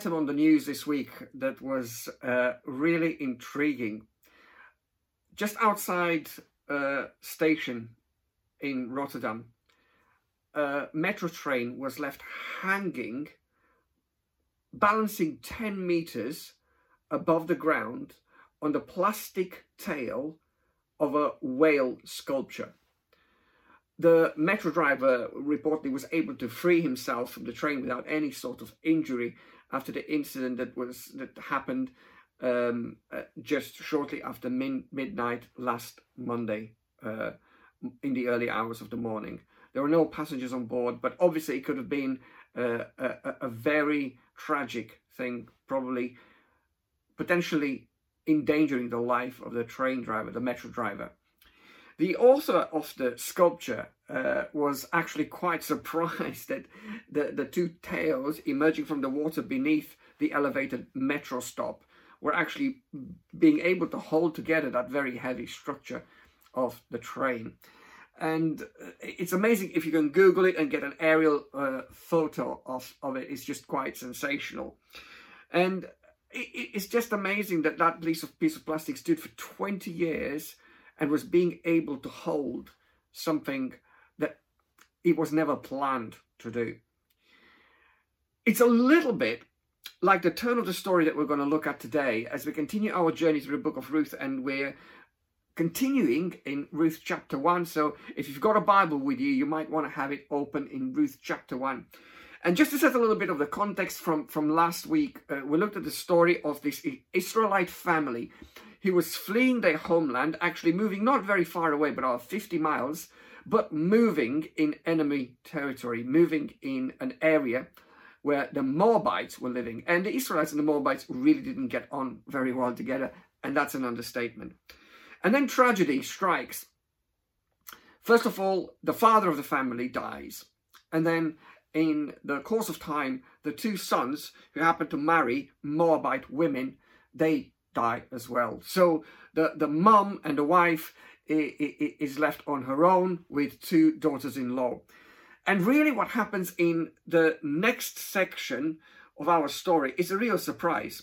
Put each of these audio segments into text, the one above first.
item on the news this week that was uh, really intriguing. Just outside a station in Rotterdam, a metro train was left hanging, balancing 10 meters above the ground on the plastic tail of a whale sculpture. The metro driver reportedly was able to free himself from the train without any sort of injury after the incident that was that happened um, uh, just shortly after min- midnight last Monday uh, in the early hours of the morning. There were no passengers on board, but obviously it could have been uh, a, a very tragic thing, probably potentially endangering the life of the train driver, the metro driver. The author of the sculpture uh, was actually quite surprised that the, the two tails emerging from the water beneath the elevated metro stop were actually being able to hold together that very heavy structure of the train. And uh, it's amazing if you can Google it and get an aerial uh, photo of, of it. It's just quite sensational. And it, it's just amazing that that piece of, piece of plastic stood for 20 years and was being able to hold something that it was never planned to do. It's a little bit like the turn of the story that we're going to look at today as we continue our journey through the book of Ruth and we're continuing in Ruth chapter 1. So if you've got a Bible with you, you might want to have it open in Ruth chapter 1. And just to set a little bit of the context from, from last week, uh, we looked at the story of this Israelite family who was fleeing their homeland, actually moving not very far away, but about 50 miles, but moving in enemy territory, moving in an area where the Moabites were living. And the Israelites and the Moabites really didn't get on very well together, and that's an understatement. And then tragedy strikes. First of all, the father of the family dies. And then in the course of time, the two sons who happen to marry Moabite women, they die as well. So the, the mum and the wife is left on her own with two daughters-in-law. And really what happens in the next section of our story is a real surprise.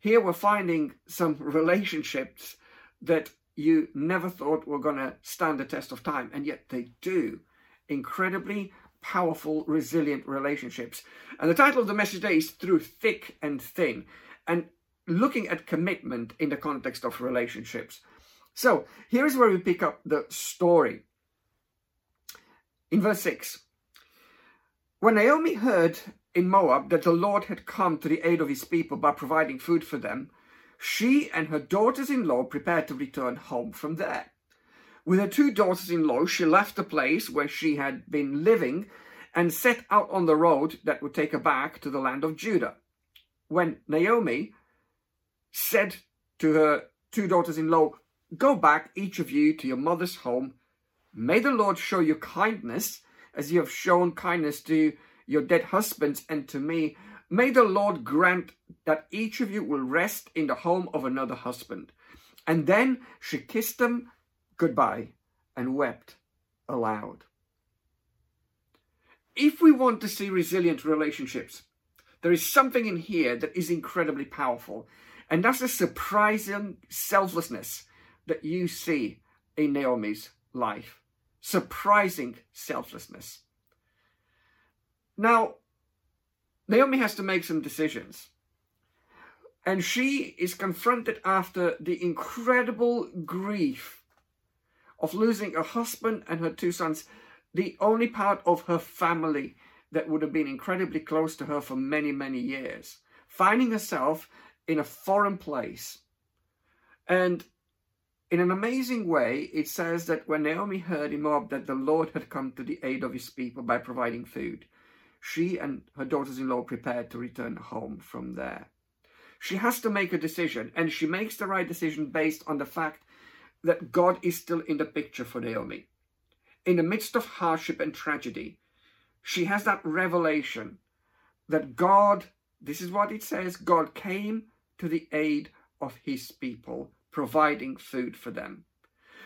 Here we're finding some relationships that you never thought were going to stand the test of time, and yet they do. Incredibly powerful, resilient relationships. And the title of the message today is Through Thick and Thin, and looking at commitment in the context of relationships. So here's where we pick up the story. In verse 6, when Naomi heard in Moab that the Lord had come to the aid of his people by providing food for them, she and her daughters-in-law prepared to return home from there. With her two daughters-in-law, she left the place where she had been living and set out on the road that would take her back to the land of Judah. When Naomi said to her two daughters-in-law, Go back, each of you, to your mother's home. May the Lord show you kindness as you have shown kindness to your dead husbands and to me. May the Lord grant that each of you will rest in the home of another husband. And then she kissed them goodbye and wept aloud. If we want to see resilient relationships, there is something in here that is incredibly powerful. And that's a surprising selflessness that you see in Naomi's life. Surprising selflessness. Now, Naomi has to make some decisions. And she is confronted after the incredible grief of losing a husband and her two sons, the only part of her family that would have been incredibly close to her for many, many years, finding herself in a foreign place. And in an amazing way, it says that when Naomi heard in Moab that the Lord had come to the aid of his people by providing food, she and her daughters-in-law prepared to return home from there. She has to make a decision, and she makes the right decision based on the fact that God is still in the picture for Naomi. In the midst of hardship and tragedy, she has that revelation that God, this is what it says, God came to the aid of his people, providing food for them.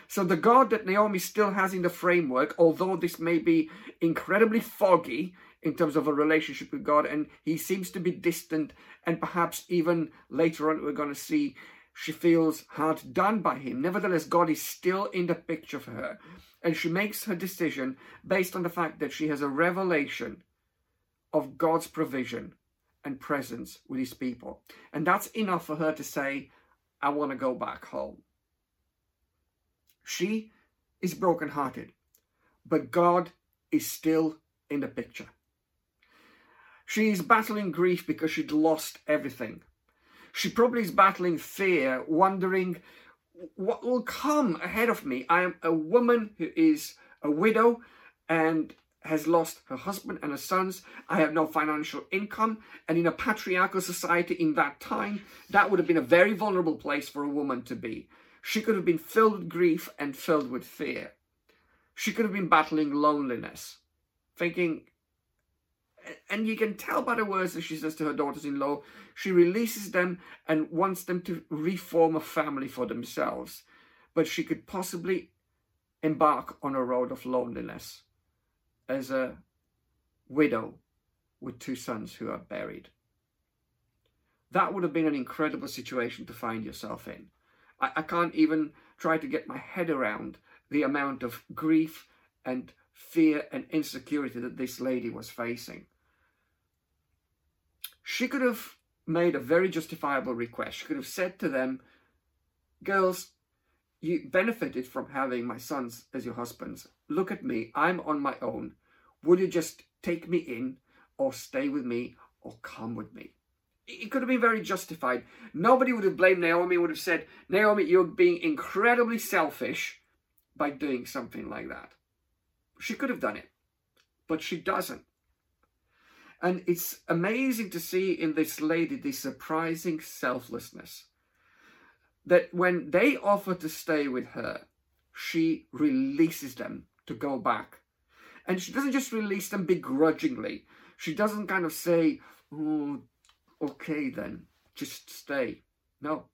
So the God that Naomi still has in the framework, although this may be incredibly foggy in terms of a relationship with God, and he seems to be distant, and perhaps even later on we're going to see she feels hard done by him. Nevertheless, God is still in the picture for her, and she makes her decision based on the fact that she has a revelation of God's provision and presence with his people. And that's enough for her to say, I want to go back home. She is brokenhearted, but God is still in the picture. She's battling grief because she'd lost everything. She probably is battling fear, wondering what will come ahead of me. I am a woman who is a widow and has lost her husband and her sons. I have no financial income. And in a patriarchal society in that time, that would have been a very vulnerable place for a woman to be. She could have been filled with grief and filled with fear. She could have been battling loneliness, thinking, and you can tell by the words that she says to her daughters in law, she releases them and wants them to reform a family for themselves. But she could possibly embark on a road of loneliness as a widow with two sons who are buried. That would have been an incredible situation to find yourself in. I, I can't even try to get my head around the amount of grief and fear and insecurity that this lady was facing. She could have made a very justifiable request. She could have said to them, Girls, you benefited from having my sons as your husbands. Look at me, I'm on my own. Will you just take me in or stay with me or come with me? It could have been very justified. Nobody would have blamed Naomi, would have said, Naomi, you're being incredibly selfish by doing something like that. She could have done it, but she doesn't. And it's amazing to see in this lady this surprising selflessness. That when they offer to stay with her, she releases them to go back and she doesn't just release them begrudgingly. She doesn't kind of say, oh, okay then, just stay. No.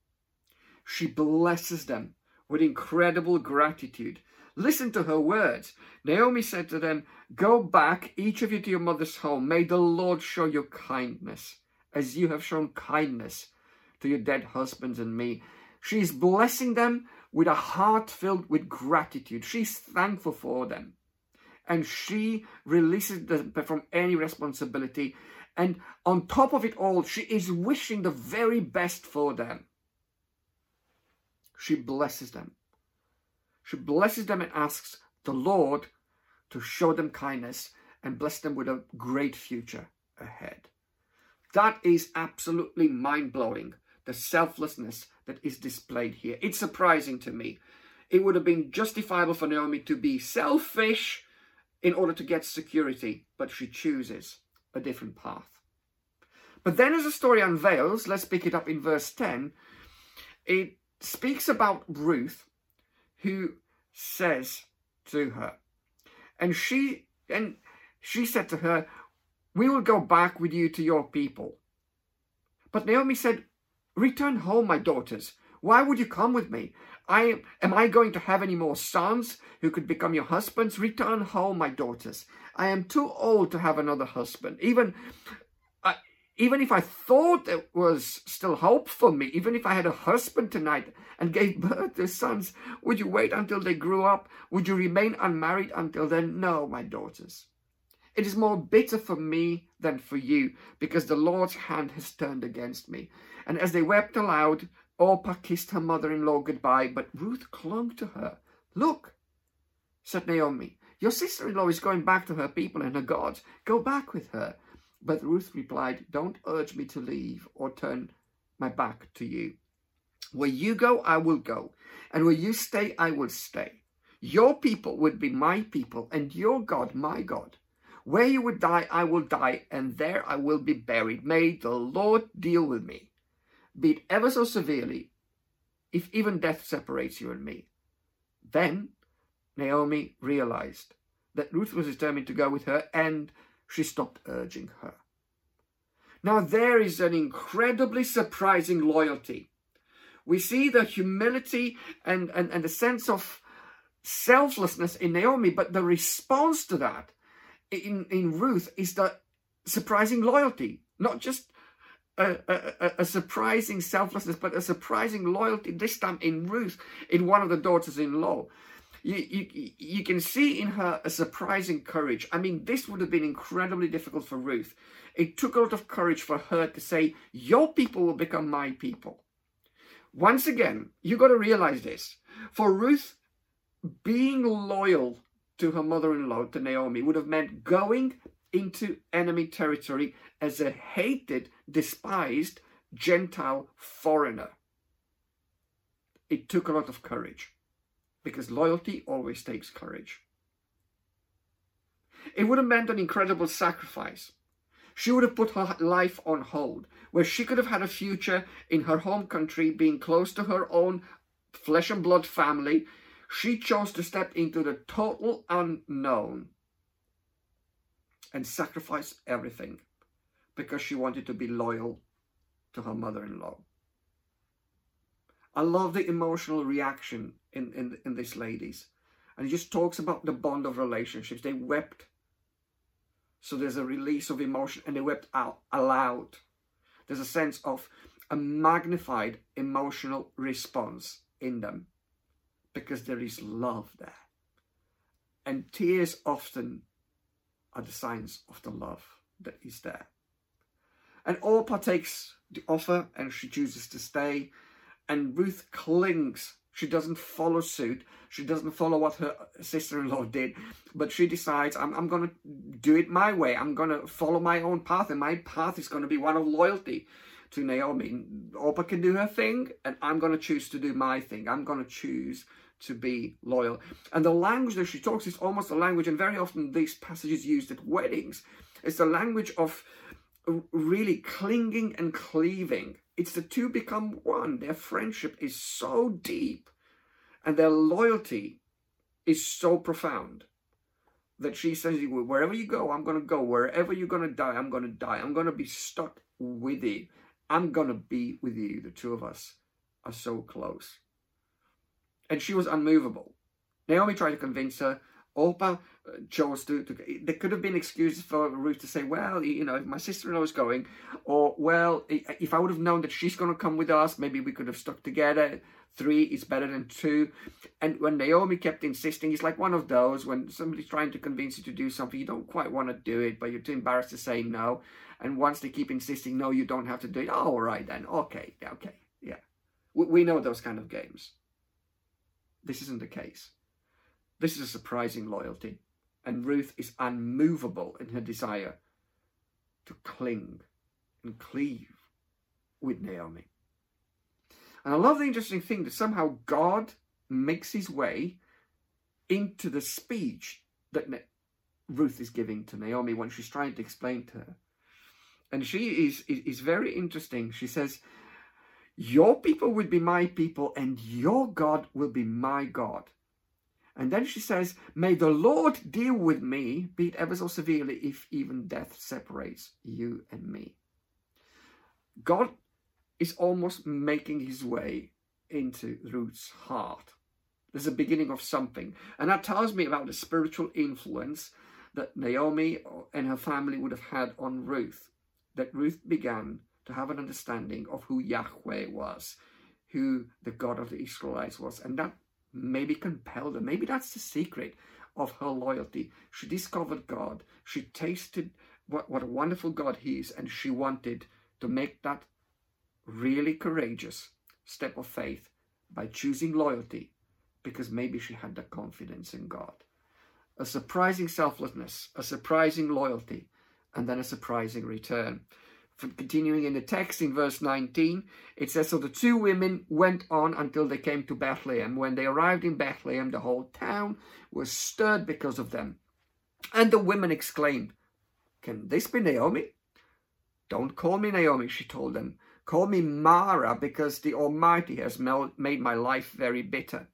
She blesses them with incredible gratitude. Listen to her words. Naomi said to them, Go back, each of you to your mother's home. May the Lord show you kindness, as you have shown kindness to your dead husbands and me. She's blessing them with a heart filled with gratitude. She's thankful for them and she releases them from any responsibility. And on top of it all, she is wishing the very best for them. She blesses them. She blesses them and asks the Lord to show them kindness and bless them with a great future ahead. That is absolutely mind blowing, the selflessness that is displayed here. It's surprising to me. It would have been justifiable for Naomi to be selfish in order to get security, but she chooses a different path. But then, as the story unveils, let's pick it up in verse 10. It speaks about Ruth, who says to her, and she and she said to her, We will go back with you to your people. But Naomi said, Return home, my daughters. Why would you come with me? I am I going to have any more sons who could become your husbands? Return home, my daughters. I am too old to have another husband. Even uh, even if I thought there was still hope for me, even if I had a husband tonight and gave birth to sons, would you wait until they grew up? Would you remain unmarried until then? No, my daughters. It is more bitter for me than for you, because the Lord's hand has turned against me. And as they wept aloud, Oh, Orpah kissed her mother-in-law goodbye, but Ruth clung to her. Look, said Naomi, your sister-in-law is going back to her people and her gods. Go back with her. But Ruth replied, Don't urge me to leave or turn my back to you. Where you go, I will go, and where you stay, I will stay. Your people would be my people, and your God my God. Where you would die, I will die, and there I will be buried. May the Lord deal with me be it ever so severely, if even death separates you and me. Then Naomi realized that Ruth was determined to go with her and she stopped urging her. Now, there is an incredibly surprising loyalty. We see the humility and, and, and the sense of selflessness in Naomi, but the response to that in, in Ruth is the surprising loyalty, not just a, a, a, surprising selflessness, but a surprising loyalty, this time in Ruth, in one of the daughters-in-law. You, you, you can see in her a surprising courage. I mean, this would have been incredibly difficult for Ruth. It took a lot of courage for her to say, your people will become my people. Once again, you got to realize this. For Ruth, being loyal to her mother-in-law, to Naomi, would have meant going into enemy territory as a hated, despised Gentile foreigner. It took a lot of courage because loyalty always takes courage. It would have meant an incredible sacrifice. She would have put her life on hold, where she could have had a future in her home country, being close to her own flesh and blood family. She chose to step into the total unknown and sacrifice everything because she wanted to be loyal to her mother-in-law. I love the emotional reaction in, in, in these ladies. And he just talks about the bond of relationships. They wept. So there's a release of emotion and they wept out aloud. There's a sense of a magnified emotional response in them because there is love there. And tears often are the signs of the love that is there. And Orpah takes the offer and she chooses to stay. And Ruth clings. She doesn't follow suit. She doesn't follow what her sister-in-law did. But she decides, I'm, I'm going to do it my way. I'm going to follow my own path. And my path is going to be one of loyalty to Naomi. Orpah can do her thing. And I'm going to choose to do my thing. I'm going to choose to be loyal. And the language that she talks is almost a language, and very often these passages used at weddings, it's the language of really clinging and cleaving. It's the two become one. Their friendship is so deep and their loyalty is so profound that she says, wherever you go, I'm going to go. Wherever you're going to die, I'm going to die. I'm going to be stuck with you. I'm going to be with you. The two of us are so close and she was unmovable. Naomi tried to convince her. Orpah uh, chose to, to, there could have been excuses for Ruth to say, well, you know, if my sister-in-law is going, or, well, if I would have known that she's going to come with us, maybe we could have stuck together. Three is better than two. And when Naomi kept insisting, it's like one of those, when somebody's trying to convince you to do something, you don't quite want to do it, but you're too embarrassed to say no. And once they keep insisting, no, you don't have to do it. Oh, all right then. Okay, okay, yeah. We, we know those kind of games. This isn't the case. This is a surprising loyalty, and Ruth is unmovable in her desire to cling and cleave with Naomi. And I love the interesting thing that somehow God makes his way into the speech that Ruth is giving to Naomi when she's trying to explain to her. And she is, is, is very interesting. She says, your people will be my people, and your God will be my God. And then she says, May the Lord deal with me, be it ever so severely, if even death separates you and me. God is almost making his way into Ruth's heart. There's a beginning of something. And that tells me about the spiritual influence that Naomi and her family would have had on Ruth. That Ruth began to have an understanding of who Yahweh was, who the God of the Israelites was. And that maybe compelled her. Maybe that's the secret of her loyalty. She discovered God. She tasted what, what a wonderful God he is. And she wanted to make that really courageous step of faith by choosing loyalty because maybe she had the confidence in God. A surprising selflessness, a surprising loyalty, and then a surprising return continuing in the text in verse 19, it says, So the two women went on until they came to Bethlehem. When they arrived in Bethlehem, the whole town was stirred because of them. And the women exclaimed, Can this be Naomi? Don't call me Naomi, she told them. Call me Mara, because the Almighty has made my life very bitter.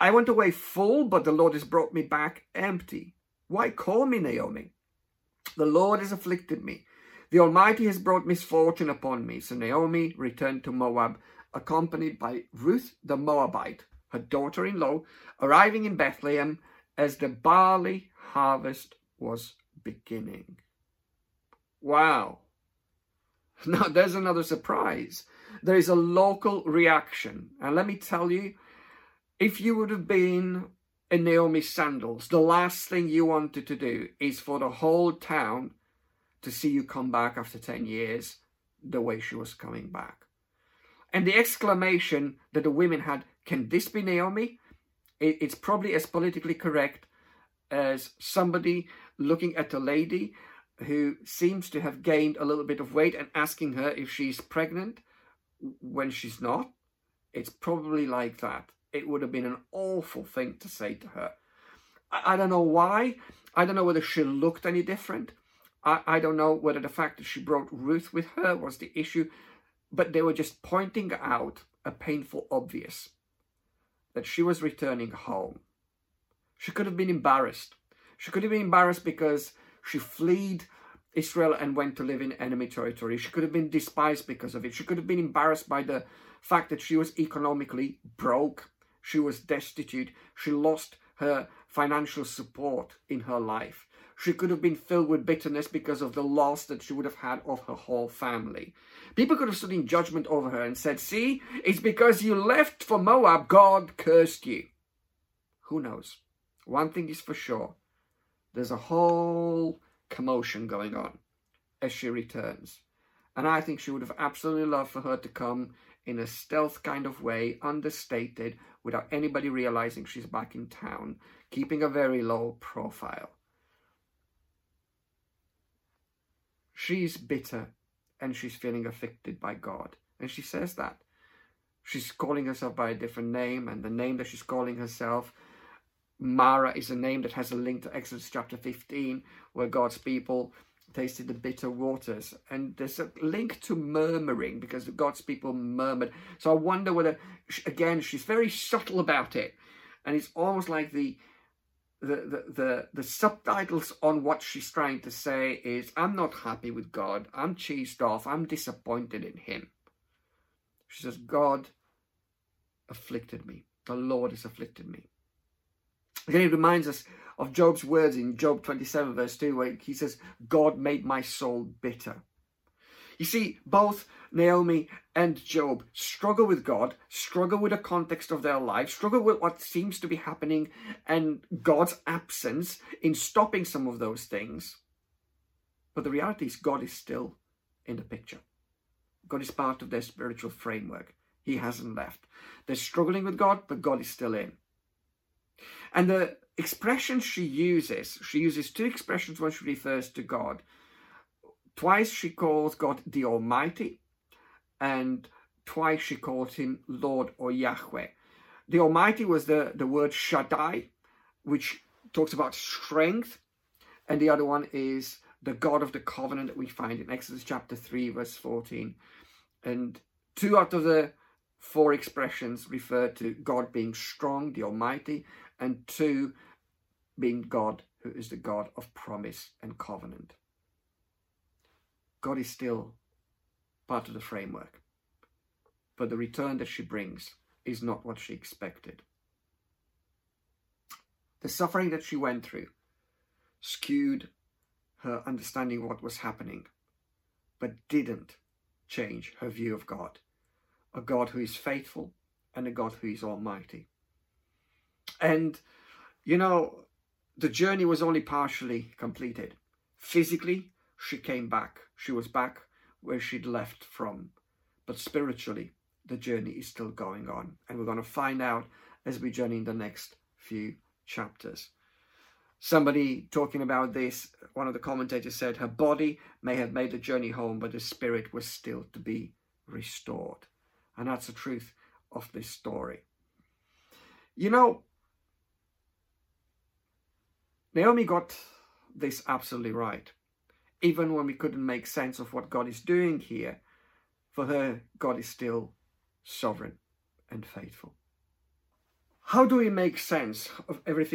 I went away full, but the Lord has brought me back empty. Why call me Naomi? The Lord has afflicted me the Almighty has brought misfortune upon me. So Naomi returned to Moab, accompanied by Ruth the Moabite, her daughter-in-law, arriving in Bethlehem as the barley harvest was beginning. Wow. Now, there's another surprise. There is a local reaction. And let me tell you, if you would have been in Naomi's sandals, the last thing you wanted to do is for the whole town to see you come back after 10 years the way she was coming back. And the exclamation that the women had, can this be Naomi? It's probably as politically correct as somebody looking at a lady who seems to have gained a little bit of weight and asking her if she's pregnant when she's not. It's probably like that. It would have been an awful thing to say to her. I, don't know why. I don't know whether she looked any different. I, I don't know whether the fact that she brought Ruth with her was the issue, but they were just pointing out a painful obvious that she was returning home. She could have been embarrassed. She could have been embarrassed because she fled Israel and went to live in enemy territory. She could have been despised because of it. She could have been embarrassed by the fact that she was economically broke. She was destitute. She lost her financial support in her life. She could have been filled with bitterness because of the loss that she would have had of her whole family. People could have stood in judgment over her and said, See, it's because you left for Moab, God cursed you. Who knows? One thing is for sure there's a whole commotion going on as she returns. And I think she would have absolutely loved for her to come in a stealth kind of way, understated, without anybody realizing she's back in town, keeping a very low profile. She's bitter and she's feeling afflicted by God. And she says that. She's calling herself by a different name, and the name that she's calling herself Mara is a name that has a link to Exodus chapter 15, where God's people tasted the bitter waters. And there's a link to murmuring because God's people murmured. So I wonder whether, again, she's very subtle about it. And it's almost like the, the, the, the, subtitles on what she's trying to say is, I'm not happy with God. I'm cheesed off. I'm disappointed in him. She says, God afflicted me. The Lord has afflicted me. Again, it reminds us of Job's words in Job 27, verse 2, where he says, God made my soul bitter. You see, both Naomi and Job struggle with God, struggle with the context of their life, struggle with what seems to be happening and God's absence in stopping some of those things. But the reality is, God is still in the picture. God is part of their spiritual framework. He hasn't left. They're struggling with God, but God is still in. And the expression she uses, she uses two expressions when she refers to God. Twice she calls God the Almighty, and twice she calls him Lord or Yahweh. The Almighty was the, the word Shaddai, which talks about strength, and the other one is the God of the covenant that we find in Exodus chapter 3, verse 14. And two out of the four expressions refer to God being strong, the Almighty, and two, being God, who is the God of promise and covenant. God is still part of the framework, but the return that she brings is not what she expected. The suffering that she went through skewed her understanding of what was happening, but didn't change her view of God, a God who is faithful and a God who is almighty. And, you know, the journey was only partially completed. Physically, she came back. She was back where she'd left from. But spiritually, the journey is still going on. And we're going to find out as we journey in the next few chapters. Somebody talking about this, one of the commentators said, her body may have made the journey home, but the spirit was still to be restored. And that's the truth of this story. You know, Naomi got this absolutely right. Even when we couldn't make sense of what God is doing here, for her, God is still sovereign and faithful. How do we make sense of everything